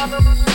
Thank